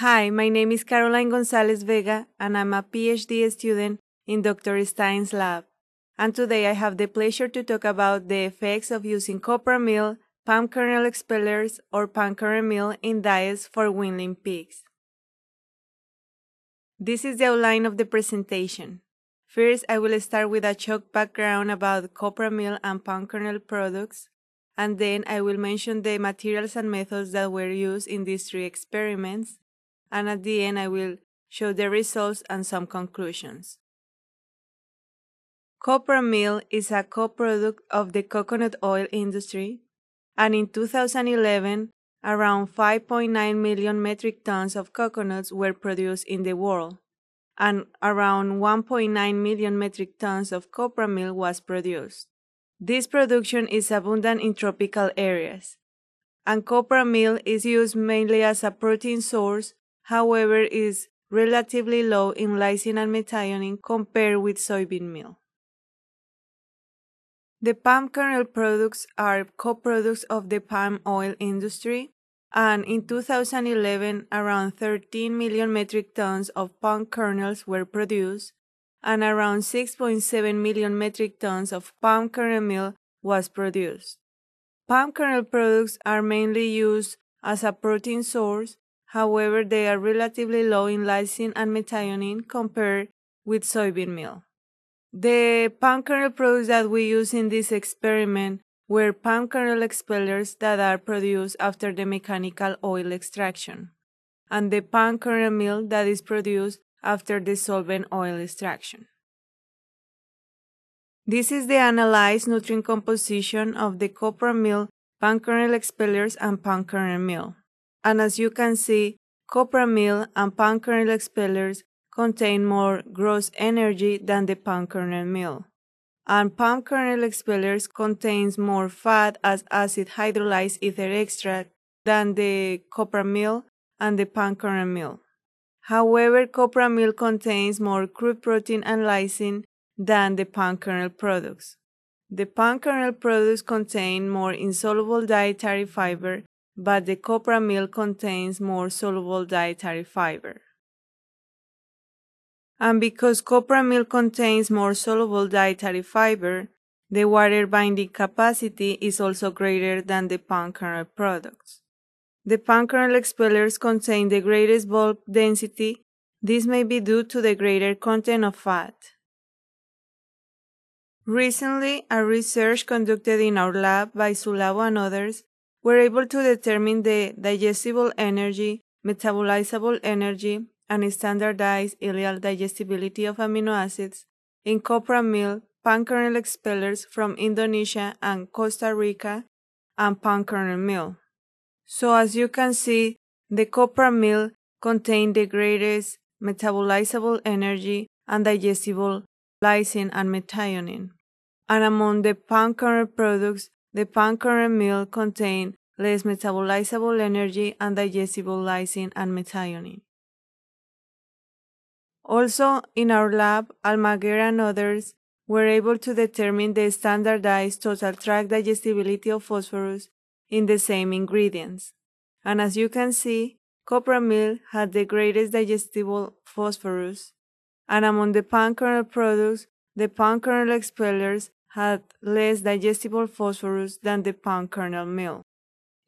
Hi, my name is Caroline Gonzalez Vega, and I'm a PhD student in Dr. Stein's lab. And today I have the pleasure to talk about the effects of using copra meal, palm kernel expellers, or palm kernel meal in diets for weanling pigs. This is the outline of the presentation. First, I will start with a short background about copra meal and palm kernel products, and then I will mention the materials and methods that were used in these three experiments, and at the end I will show the results and some conclusions. Copra meal is a co-product of the coconut oil industry, and in 2011, around 5.9 million metric tons of coconuts were produced in the world, and around 1.9 million metric tons of copra meal was produced. This production is abundant in tropical areas, and copra meal is used mainly as a protein source, however, is relatively low in lysine and methionine compared with soybean meal. The palm kernel products are co-products of the palm oil industry, and in 2011, around 13 million metric tons of palm kernels were produced, and around 6.7 million metric tons of palm kernel meal was produced. Palm kernel products are mainly used as a protein source, however, they are relatively low in lysine and methionine compared with soybean meal. The palm kernel products that we use in this experiment were palm kernel expellers that are produced after the mechanical oil extraction, and the palm kernel meal that is produced after the solvent oil extraction. This is the analyzed nutrient composition of the copra meal, palm kernel expellers, and palm kernel meal. And as you can see, copra meal and kernel expellers contain more gross energy than the palm kernel meal. And palm kernel expellers contains more fat as acid hydrolyzed ether extract than the copra meal and the palm kernel meal. However, copra meal contains more crude protein and lysine than the palm kernel products. The palm kernel products contain more insoluble dietary fiber, but the copra meal contains more soluble dietary fiber. And because copra meal contains more soluble dietary fiber, the water binding capacity is also greater than the palm kernel products. The palm kernel expellers contain the greatest bulk density. This may be due to the greater content of fat. Recently, a research conducted in our lab by Sulabo and others were able to determine the digestible energy, metabolizable energy, and standardized ileal digestibility of amino acids in copra meal palm kernel expellers from Indonesia and Costa Rica and palm kernel meal. So as you can see, the copra meal contained the greatest metabolizable energy and digestible lysine and methionine. And among the palm kernel products, the kernel meal contained less metabolizable energy and digestible lysine and methionine. Also, in our lab, Almaguer and others were able to determine the standardized total tract digestibility of phosphorus in the same ingredients. And as you can see, copra meal had the greatest digestible phosphorus, and among the kernel products, the kernel expellers had less digestible phosphorus than the palm kernel meal.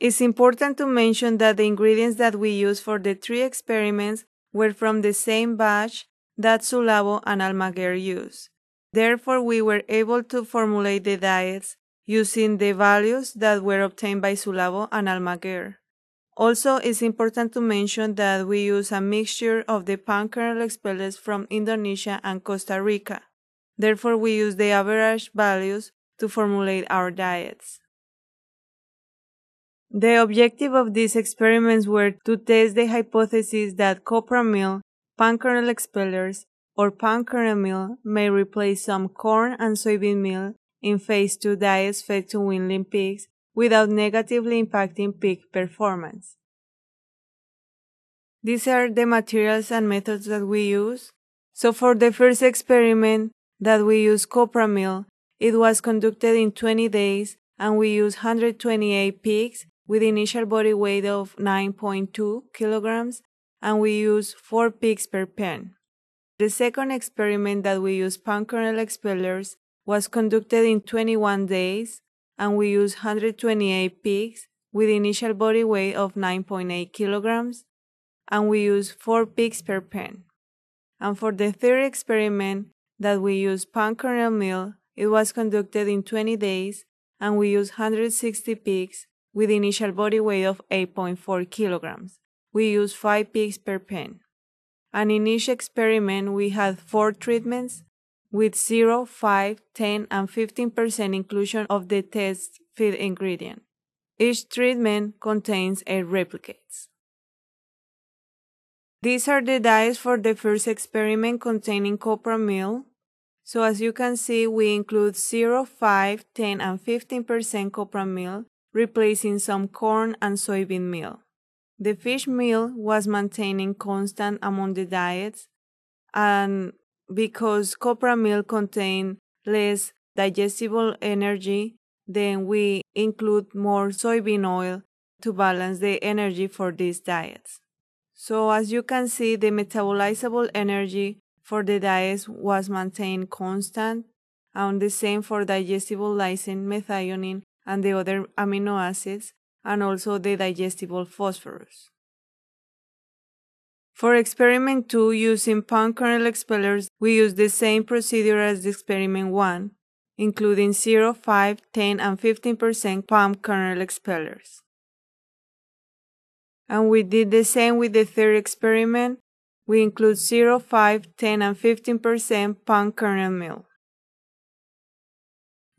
It's important to mention that the ingredients that we used for the three experiments were from the same batch that Sulabo and Almaguer used. Therefore, we were able to formulate the diets using the values that were obtained by Sulabo and Almaguer. Also, it's important to mention that we use a mixture of the palm kernel expellers from Indonesia and Costa Rica. Therefore, we use the average values to formulate our diets. The objective of these experiments were to test the hypothesis that copra meal, palm kernel expellers, or palm meal may replace some corn and soybean meal in phase 2 diets fed to weanling pigs without negatively impacting pig performance. These are the materials and methods that we use. So for the first experiment that we use copra meal, it was conducted in 20 days and we used 128 pigs with initial body weight of 9.2 kilograms and we use 4 pigs per pen. The second experiment that we used kernel expellers was conducted in 21 days, and we used 128 pigs with initial body weight of 9.8 kilograms, and we used 4 pigs per pen. And for the third experiment that we used palm kernel meal, it was conducted in 20 days, and we used 160 pigs with initial body weight of 8.4 kilograms. We used 5 pigs per pen. And in each experiment, we had four treatments with 0, 5, 10, and 15% inclusion of the test feed ingredient. Each treatment contains eight replicates. These are the diets for the first experiment containing copra meal. So as you can see, we include 0, 5, 10, and 15% copra meal, replacing some corn and soybean meal. The fish meal was maintaining constant among the diets, and because copra meal contained less digestible energy, then we include more soybean oil to balance the energy for these diets. So as you can see, the metabolizable energy for the diets was maintained constant, and the same for digestible lysine, methionine, and the other amino acids, and also the digestible phosphorus. For experiment 2 using palm kernel expellers, we use the same procedure as the experiment 1, including 0, 5, 10, and 15% palm kernel expellers. And we did the same with the third experiment. We include 0, 5, 10, and 15% palm kernel meal.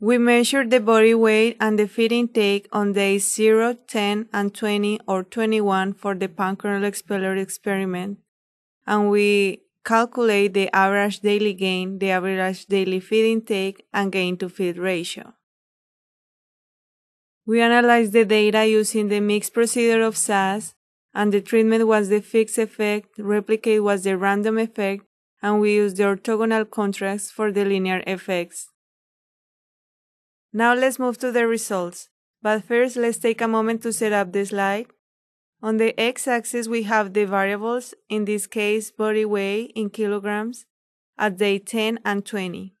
We measure the body weight and the feed intake on days 0, 10, and 20 or 21 for the kernel expeller experiment, and we calculate the average daily gain, the average daily feed intake, and gain to feed ratio. We analyze the data using the mixed procedure of SAS, and the treatment was the fixed effect, replicate was the random effect, and we used the orthogonal contrast for the linear effects. Now let's move to the results. But first, let's take a moment to set up the slide. On the x-axis, we have the variables, in this case, body weight in kilograms, at day 10 and 20.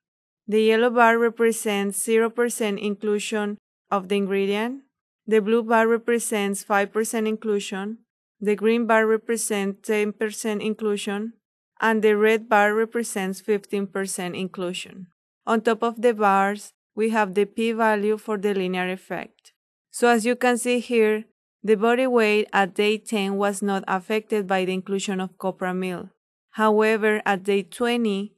The yellow bar represents 0% inclusion of the ingredient. The blue bar represents 5% inclusion. The green bar represents 10% inclusion. And the red bar represents 15% inclusion. On top of the bars, we have the p-value for the linear effect. So as you can see here, the body weight at day 10 was not affected by the inclusion of copra meal. However, at day 20,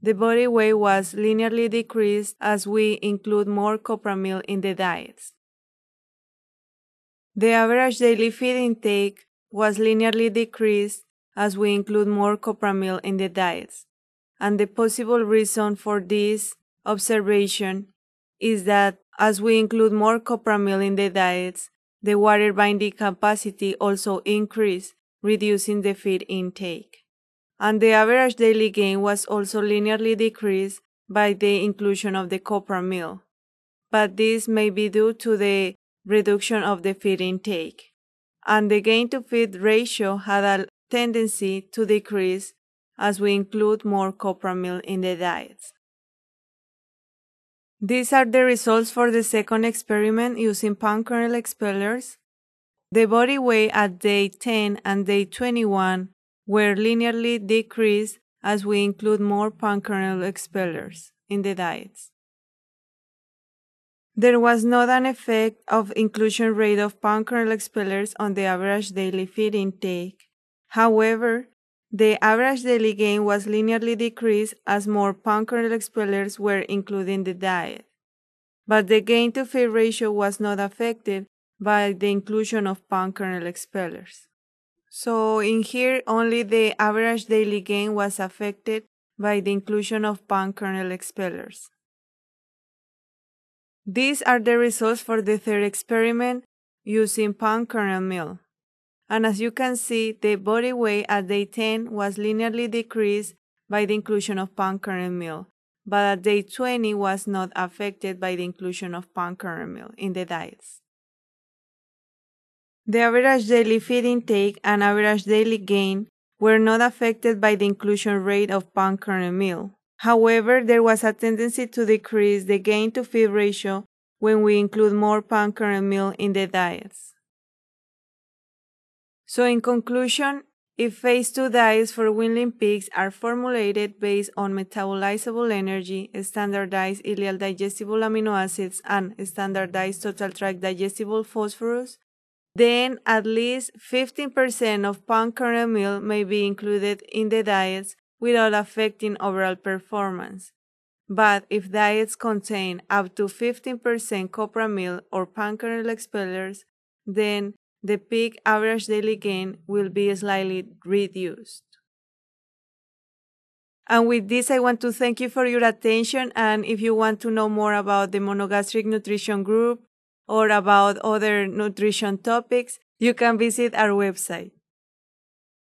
the body weight was linearly decreased as we include more copra meal in the diets. The average daily feed intake was linearly decreased as we include more copra meal in the diets. And the possible reason for this observation is that as we include more copra meal in the diets, the water binding capacity also increased, reducing the feed intake. And the average daily gain was also linearly decreased by the inclusion of the copra meal. But this may be due to the reduction of the feed intake. And the gain to feed ratio had a tendency to decrease as we include more copra meal in the diets. These are the results for the second experiment using palm expellers. The body weight at day 10 and day 21 were linearly decreased as we include more palm expellers in the diets. There was not an effect of inclusion rate of kernel expellers on the average daily feed intake. However, the average daily gain was linearly decreased as more kernel expellers were included in the diet. But the gain to feed ratio was not affected by the inclusion of kernel expellers. So in here, only the average daily gain was affected by the inclusion of kernel expellers. These are the results for the third experiment using palm kernel meal and as you can see, the body weight at day 10 was linearly decreased by the inclusion of palm kernel meal, but at day 20 was not affected by the inclusion of palm kernel meal in the diets. The average daily feed intake and average daily gain were not affected by the inclusion rate of palm kernel meal. However, there was a tendency to decrease the gain to feed ratio when we include more kernel meal in the diets. So, in conclusion, if phase 2 diets for weanling pigs are formulated based on metabolizable energy, standardized ileal digestible amino acids, and standardized total tract digestible phosphorus, then at least 15% of kernel meal may be included in the diets without affecting overall performance. But if diets contain up to 15% copra meal or kernel expellers, then the pig average daily gain will be slightly reduced. And with this, I want to thank you for your attention. And if you want to know more about the monogastric nutrition group or about other nutrition topics, you can visit our website.